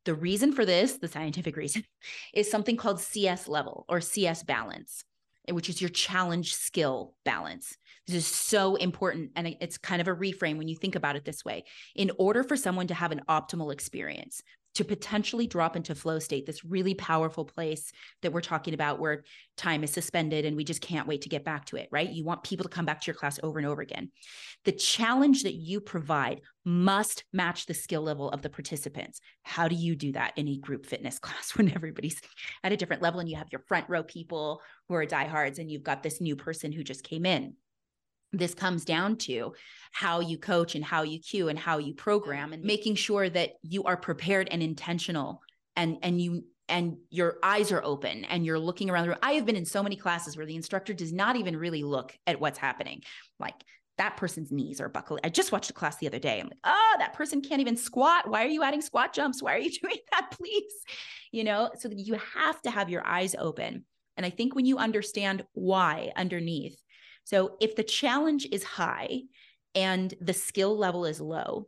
The reason for this, the scientific reason, is something called CS level or CS balance, which is your challenge skill balance. This is so important. And it's kind of a reframe when you think about it this way. In order for someone to have an optimal experience, to potentially drop into flow state, this really powerful place that we're talking about where time is suspended and we just can't wait to get back to it, right? You want people to come back to your class over and over again. The challenge that you provide must match the skill level of the participants. How do you do that in a group fitness class when everybody's at a different level and you have your front row people who are diehards and you've got this new person who just came in? This comes down to how you coach and how you cue and how you program and making sure that you are prepared and intentional and and you and your eyes are open and you're looking around the room. I have been in so many classes where the instructor does not even really look at what's happening. Like that person's knees are buckled. I just watched a class the other day. I'm like, oh, that person can't even squat. Why are you adding squat jumps? Why are you doing that, please? You know, so you have to have your eyes open. And I think when you understand why underneath, so if the challenge is high and the skill level is low,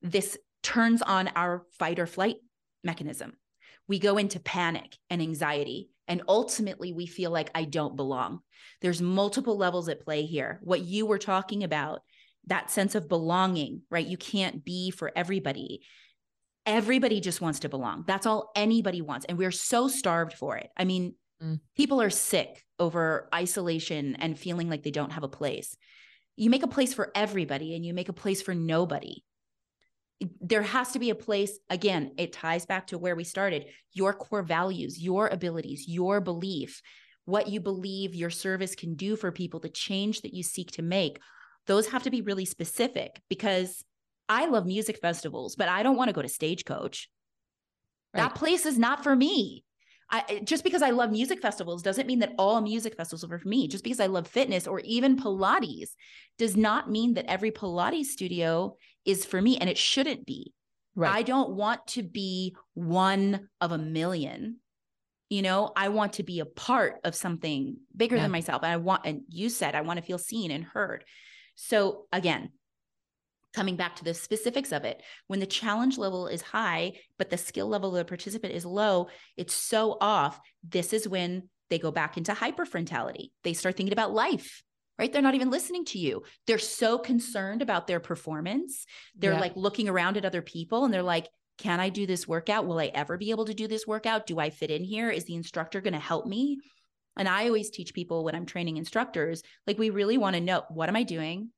this turns on our fight or flight mechanism. We go into panic and anxiety, and ultimately we feel like I don't belong. There's multiple levels at play here. What you were talking about, that sense of belonging, right? You can't be for everybody. Everybody just wants to belong. That's all anybody wants. And we're so starved for it. I mean, Mm. people are sick over isolation and feeling like they don't have a place. You make a place for everybody and you make a place for nobody. There has to be a place, again, it ties back to where we started your core values, your abilities, your belief, what you believe your service can do for people, the change that you seek to make. Those have to be really specific because I love music festivals, but I don't want to go to Stagecoach. Right. That place is not for me. I eh, just because I love music festivals doesn't mean that all music festivals are for me. Just because I love fitness or even Pilates does not mean that every Pilates studio is for me and it shouldn't be. Right. I don't want to be one of a million. You know, I want to be a part of something bigger yeah. than myself. And I want, and you said, I want to feel seen and heard. So again, coming back to the specifics of it, when the challenge level is high, but the skill level of the participant is low, it's so off. This is when they go back into hyperfrontality. They start thinking about life, right? They're not even listening to you. They're so concerned about their performance. They're yeah. like looking around at other people and they're like, can I do this workout? Will I ever be able to do this workout? Do I fit in here? Is the instructor going to help me? And I always teach people when I'm training instructors, like, we really want to know what am I doing?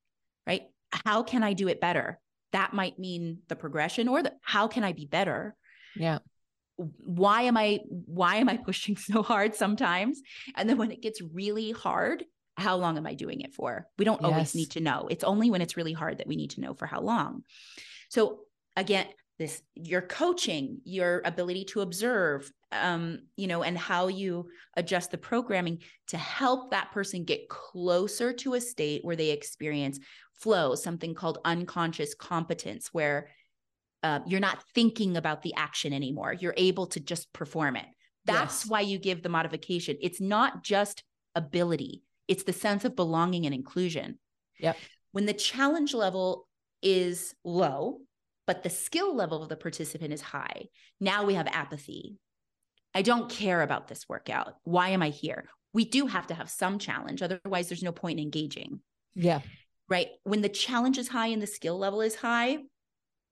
Right? How can I do it better? That might mean the progression or the how can I be better? Yeah. Why am I why am I pushing so hard sometimes? And then when it gets really hard, how long am I doing it for? We don't yes. always need to know. It's only when it's really hard that we need to know for how long. So again, this your coaching, your ability to observe, um, you know, and how you adjust the programming to help that person get closer to a state where they experience flow, something called unconscious competence, where uh, you're not thinking about the action anymore. You're able to just perform it. That's yes. why you give the modification. It's not just ability, it's the sense of belonging and inclusion. Yep. When the challenge level is low, but the skill level of the participant is high, now we have apathy. I don't care about this workout. Why am I here? We do have to have some challenge. Otherwise, there's no point in engaging. Yeah right? When the challenge is high and the skill level is high,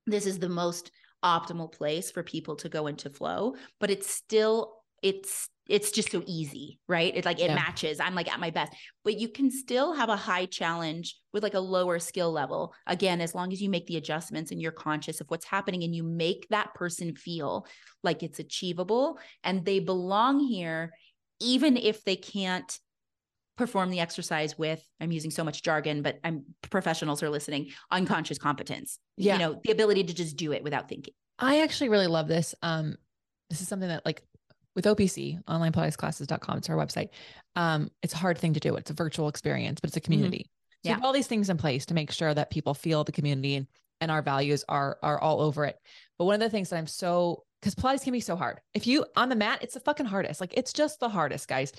this is the most optimal place for people to go into flow, but it's still it's it's just so easy, right? It's like it yeah. matches. I'm like at my best. But you can still have a high challenge with like a lower skill level. Again, as long as you make the adjustments and you're conscious of what's happening and you make that person feel like it's achievable and they belong here even if they can't perform the exercise with i'm using so much jargon but i'm professionals are listening unconscious competence yeah. you know the ability to just do it without thinking i actually really love this um this is something that like with opc onlinepilatesclasses.com it's our website um it's a hard thing to do it's a virtual experience but it's a mm-hmm. community mm-hmm. so yeah. all these things in place to make sure that people feel the community and and our values are are all over it but one of the things that i'm so because Pilates can be so hard. If you on the mat, it's the fucking hardest. Like it's just the hardest, guys.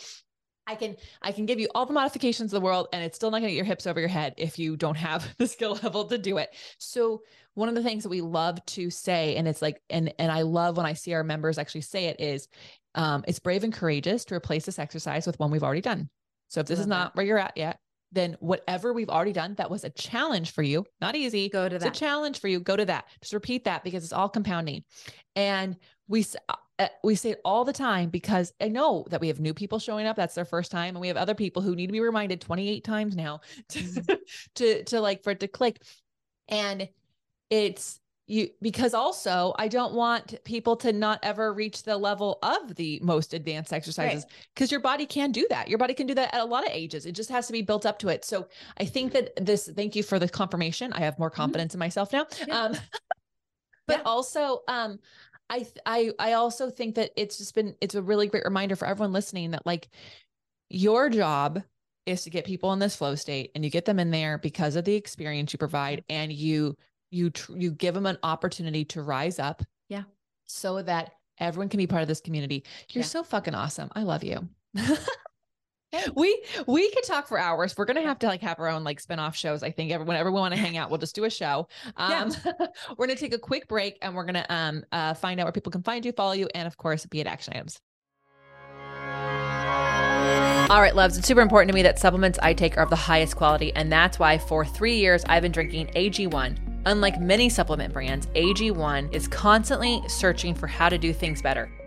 I can I can give you all the modifications of the world and it's still not going to get your hips over your head if you don't have the skill level to do it. So one of the things that we love to say and it's like and and I love when I see our members actually say it is um it's brave and courageous to replace this exercise with one we've already done. So if this is not that. where you're at yet, then whatever we've already done that was a challenge for you, not easy. Go to that. It's a challenge for you. Go to that. Just repeat that because it's all compounding. And we uh, we say it all the time because I know that we have new people showing up. That's their first time. And we have other people who need to be reminded 28 times now to, mm-hmm. to, to like for it to click. And it's you because also I don't want people to not ever reach the level of the most advanced exercises because right. your body can do that. Your body can do that at a lot of ages. It just has to be built up to it. So I think that this, thank you for the confirmation. I have more mm-hmm. confidence mm-hmm. in myself now. Yeah. Um, but yeah. also, um, I I I also think that it's just been it's a really great reminder for everyone listening that like your job is to get people in this flow state and you get them in there because of the experience you provide and you you tr- you give them an opportunity to rise up yeah so that everyone can be part of this community you're yeah. so fucking awesome i love you we we could talk for hours. We're gonna have to like have our own like spin-off shows. I think whenever we want to hang out, we'll just do a show. Um yeah. we're gonna take a quick break and we're gonna um uh find out where people can find you, follow you, and of course Be It action items. All right, loves, it's super important to me that supplements I take are of the highest quality, and that's why for three years I've been drinking AG1. Unlike many supplement brands, AG1 is constantly searching for how to do things better.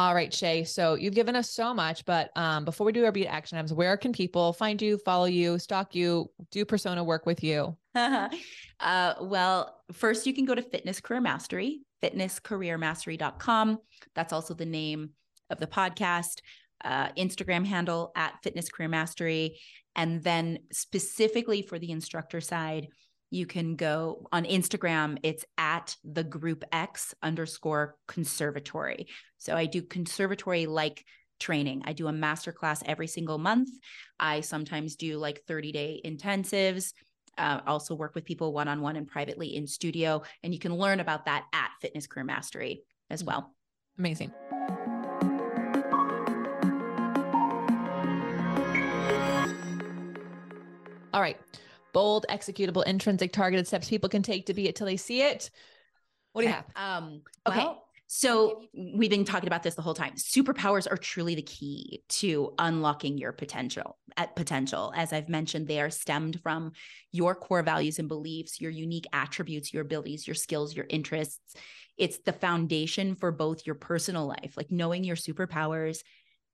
All right, Shay. So you've given us so much, but um, before we do our Be It action items, where can people find you, follow you, stalk you, do persona work with you? uh, well, first you can go to Fitness Career Mastery, fitnesscareermastery.com. That's also the name of the podcast. Uh, Instagram handle at Fitness Career Mastery. And then specifically for the instructor side, you can go on Instagram. It's at the group X underscore conservatory. So I do conservatory like training. I do a master class every single month. I sometimes do like 30 day intensives. Uh, also work with people one on one and privately in studio. And you can learn about that at Fitness Career Mastery as well. Amazing. All right bold, executable, intrinsic, targeted steps people can take to be it till they see it. What do you have? Um, okay. Well, so we've been talking about this the whole time. Superpowers are truly the key to unlocking your potential. At potential, as I've mentioned, they are stemmed from your core values and beliefs, your unique attributes, your abilities, your skills, your interests. It's the foundation for both your personal life. Like knowing your superpowers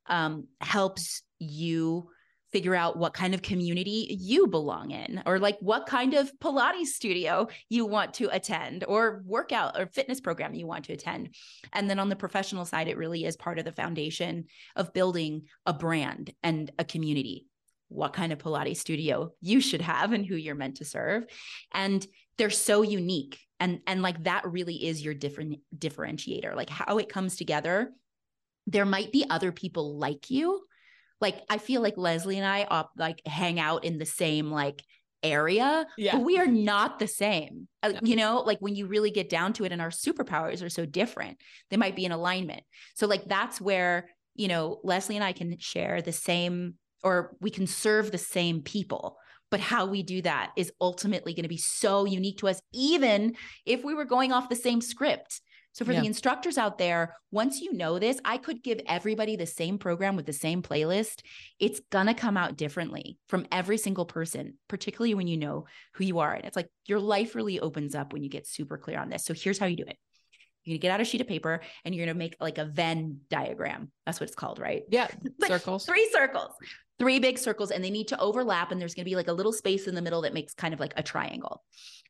um, helps you figure out what kind of community you belong in or like what kind of pilates studio you want to attend or workout or fitness program you want to attend. And then on the professional side it really is part of the foundation of building a brand and a community. What kind of pilates studio you should have and who you're meant to serve. And they're so unique and and like that really is your different differentiator. Like how it comes together there might be other people like you like I feel like Lesley and I up like hang out in the same like area, yeah. but we are not the same. Uh, no. You know, like when you really get down to it and our superpowers are so different, they might be in alignment. So like that's where, you know, Lesley and I can share the same or we can serve the same people. But how we do that is ultimately going to be so unique to us, even if we were going off the same script. So for yeah. the instructors out there, once you know this, I could give everybody the same program with the same playlist. It's going to come out differently from every single person, particularly when you know who you are. And it's like your life really opens up when you get super clear on this. So here's how you do it. You're gonna get out a sheet of paper and you're gonna make like a Venn diagram. That's what it's called, right? Yeah. like circles. Three circles. Three big circles, and they need to overlap. And there's gonna be like a little space in the middle that makes kind of like a triangle.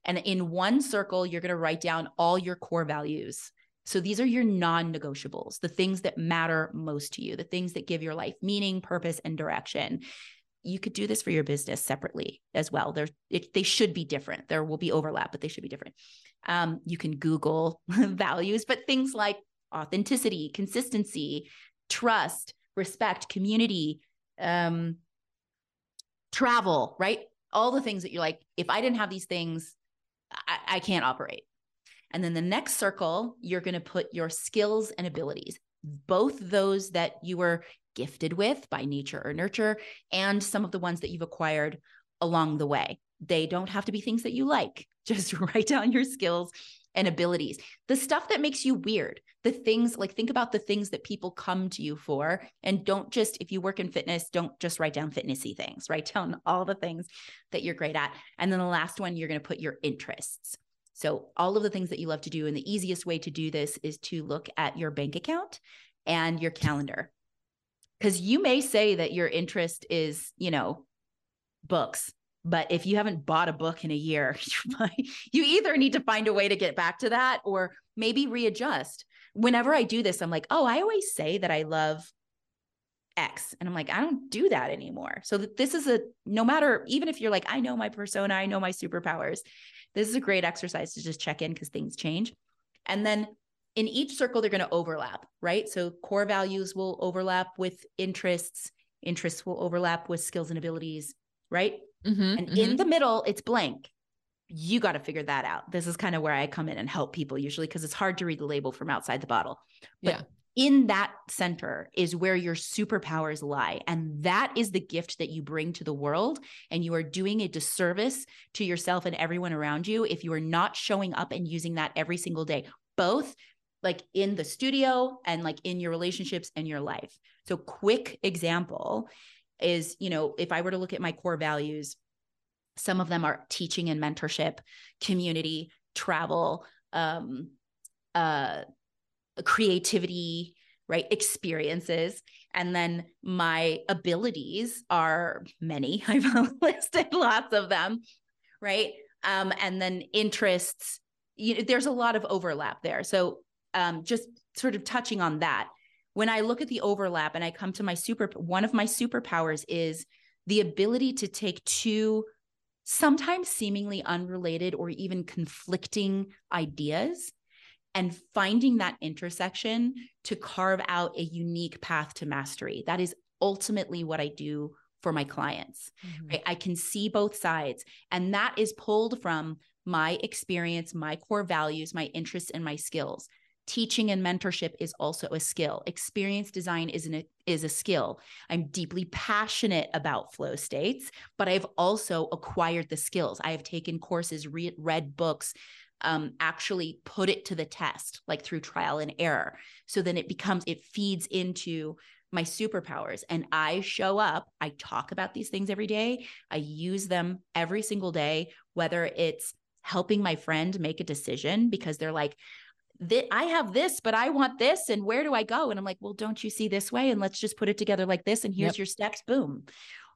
And in one circle, you're gonna write down all your core values. So these are your non negotiables, the things that matter most to you, the things that give your life meaning, purpose, and direction. You could do this for your business separately as well. There, they should be different. There will be overlap, but they should be different. Um, you can Google values, but things like authenticity, consistency, trust, respect, community, um, travel, right? All the things that you're like, if I didn't have these things, I, I can't operate. And then the next circle, you're going to put your skills and abilities, both those that you were gifted with by nature or nurture, and some of the ones that you've acquired along the way. They don't have to be things that you like. Just write down your skills and abilities. The stuff that makes you weird, the things like think about the things that people come to you for. And don't just, if you work in fitness, don't just write down fitnessy things, write down all the things that you're great at. And then the last one, you're going to put your interests. So, all of the things that you love to do. And the easiest way to do this is to look at your bank account and your calendar. Because you may say that your interest is, you know, books, but if you haven't bought a book in a year, you either need to find a way to get back to that or maybe readjust. Whenever I do this, I'm like, oh, I always say that I love X. And I'm like, I don't do that anymore. So this is a no matter, even if you're like, I know my persona, I know my superpowers, this is a great exercise to just check in because things change. And then in each circle, they're going to overlap, right? So core values will overlap with interests, interests will overlap with skills and abilities, right? Mm-hmm, and mm-hmm. in the middle, it's blank. You got to figure that out. This is kind of where I come in and help people usually because it's hard to read the label from outside the bottle. But yeah in that center is where your superpowers lie. And that is the gift that you bring to the world. And you are doing a disservice to yourself and everyone around you if you are not showing up and using that every single day, both like in the studio and like in your relationships and your life. So, quick example is, you know, if I were to look at my core values, some of them are teaching and mentorship, community, travel, um, uh, creativity, right? Experiences. And then my abilities are many. I've listed lots of them, right? Um, and then interests, you know, there's a lot of overlap there. So um, just sort of touching on that. When I look at the overlap and I come to my super, one of my superpowers is the ability to take two sometimes seemingly unrelated or even conflicting ideas and finding that intersection to carve out a unique path to mastery. That is ultimately what I do for my clients. Mm-hmm. Right? I can see both sides, and that is pulled from my experience, my core values, my interests, and my skills. Teaching and mentorship is also a skill. Experience design is an is a skill. I'm deeply passionate about flow states, but I've also acquired the skills. I have taken courses, re- read books, um, actually put it to the test, like through trial and error. So then it becomes, it feeds into my superpowers. And I show up, I talk about these things every day, I use them every single day, whether it's helping my friend make a decision because they're like, I have this, but I want this. And where do I go? And I'm like, well, don't you see this way? And let's just put it together like this. And here's yep. your steps. Boom.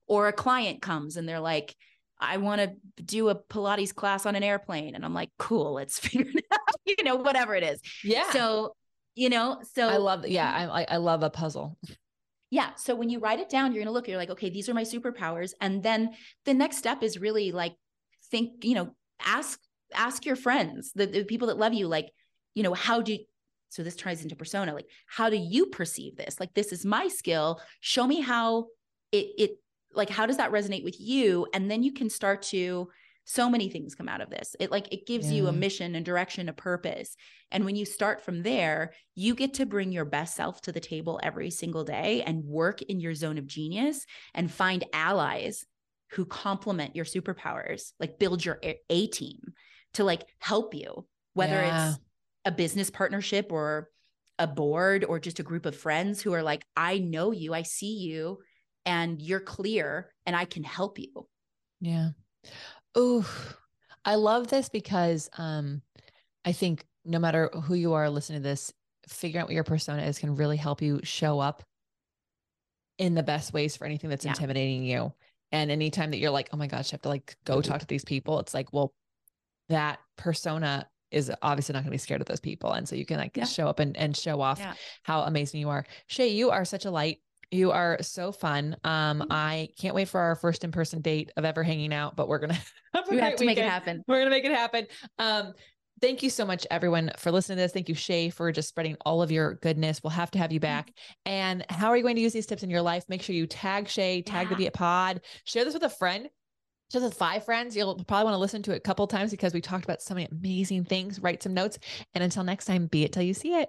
Or a client comes and they're like, I want to do a Pilates class on an airplane. And I'm like, cool, let's figure it out, you know, whatever it is. Yeah. So, you know, so I love, yeah, I, I love a puzzle. Yeah. So when you write it down, you're going to look, you're like, okay, these are my superpowers. And then the next step is really like, think, you know, ask, ask your friends, the, the people that love you, like, you know, how do, so this ties into persona, like, how do you perceive this? Like, this is my skill. Show me how it, it like how does that resonate with you? And then you can start to so many things come out of this. It like it gives yeah. you a mission and direction a purpose. And when you start from there you get to bring your best self to the table every single day and work in your zone of genius and find allies who complement your superpowers like build your a team to like help you whether yeah. it's a business partnership or a board or just a group of friends who are like i know you. I see you and you're clear and I can help you. Yeah. Oh, I love this because um I think no matter who you are listening to this, figuring out what your persona is can really help you show up in the best ways for anything that's yeah. intimidating you. And anytime that you're like, oh my gosh, I have to like go mm-hmm. talk to these people, it's like, well, that persona is obviously not going to be scared of those people. And so you can like yeah. show up and, and show off yeah. how amazing you are. Shay, you are such a light. You are so fun. Um, I can't wait for our first in-person date of ever hanging out, but we're gonna have we have to weekend. make it happen. We're gonna make it happen. Um, thank you so much, everyone, for listening to this. Thank you, Shay, for just spreading all of your goodness. We'll have to have you back. And how are you going to use these tips in your life? Make sure you tag Shay, tag yeah. the Be It Pod, share this with a friend. Just with five friends, you'll probably want to listen to it a couple times because we talked about so many amazing things. Write some notes. And until next time, be it till you see it.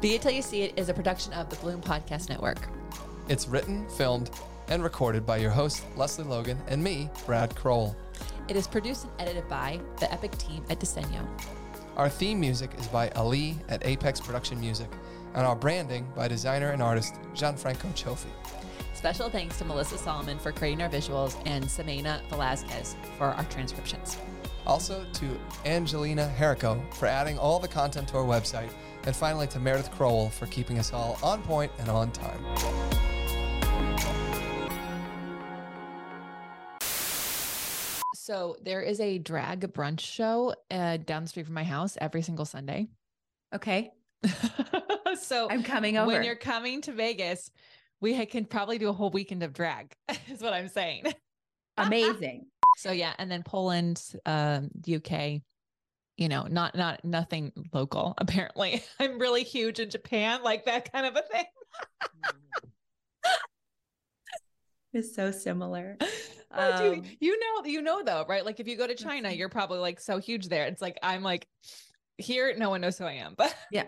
Be It Till You See It is a production of the Bloom Podcast Network. It's written, filmed, and recorded by your host, Lesley Logan, and me, Brad Crowell. It is produced and edited by the epic team at Disenyo. Our theme music is by Ali at Apex Production Music, and our branding by designer and artist Gianfranco Cioffi. Special thanks to Melissa Solomon for creating our visuals and Semena Velazquez for our transcriptions. Also to Angelina Herrico for adding all the content to our website, and finally to Meredith Crowell for keeping us all on point and on time. So there is a drag brunch show uh, down the street from my house every single Sunday. Okay. so I'm coming over. when you're coming to Vegas, we can probably do a whole weekend of drag. is what I'm saying. Amazing. So yeah, and then Poland, um, UK, you know, not not nothing local. Apparently, I'm really huge in Japan, like that kind of a thing. It's so similar. You, Um, you know, you know though, right? Like if you go to China, you're probably like so huge there. It's like I'm like here, no one knows who I am, but Yeah.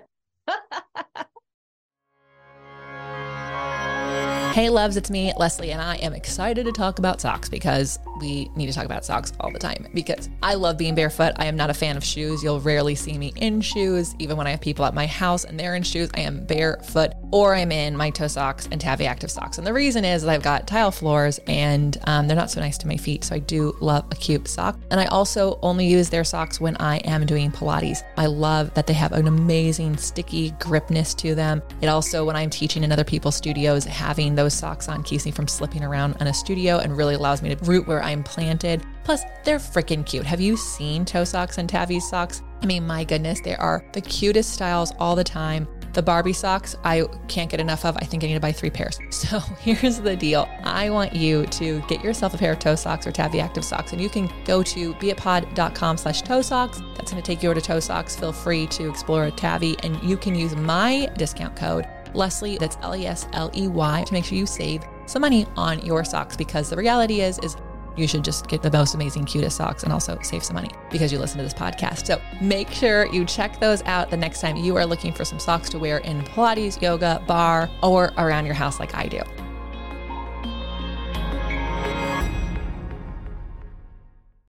Hey loves, it's me, Lesley, and I am excited to talk about socks because we need to talk about socks all the time because I love being barefoot. I am not a fan of shoes. You'll rarely see me in shoes. Even when I have people at my house and they're in shoes, I am barefoot or I'm in my ToeSox and Tavi Active socks. And the reason is I've got tile floors and um, they're not so nice to my feet. So I do love a cute sock. And I also only use their socks when I am doing Pilates. I love that they have an amazing sticky gripness to them. It also, when I'm teaching in other people's studios, having those socks on keeps me from slipping around in a studio and really allows me to root where Planted. Plus, they're freaking cute. Have you seen ToeSox and Tavi's socks? I mean, my goodness, they are the cutest styles all the time. The Barbie socks, I can't get enough of. I think I need to buy three pairs. So here's the deal. I want you to get yourself a pair of ToeSox or Tavi Active socks, and you can go to beitpod.com slash toe socks. That's going to take you over to ToeSox. Feel free to explore Tavi, and you can use my discount code Lesley, that's L E S L E Y, to make sure you save some money on your socks because the reality is, is you should just get the most amazing, cutest socks and also save some money because you listen to this podcast. So make sure you check those out the next time you are looking for some socks to wear in Pilates, yoga, barre, or around your house like I do.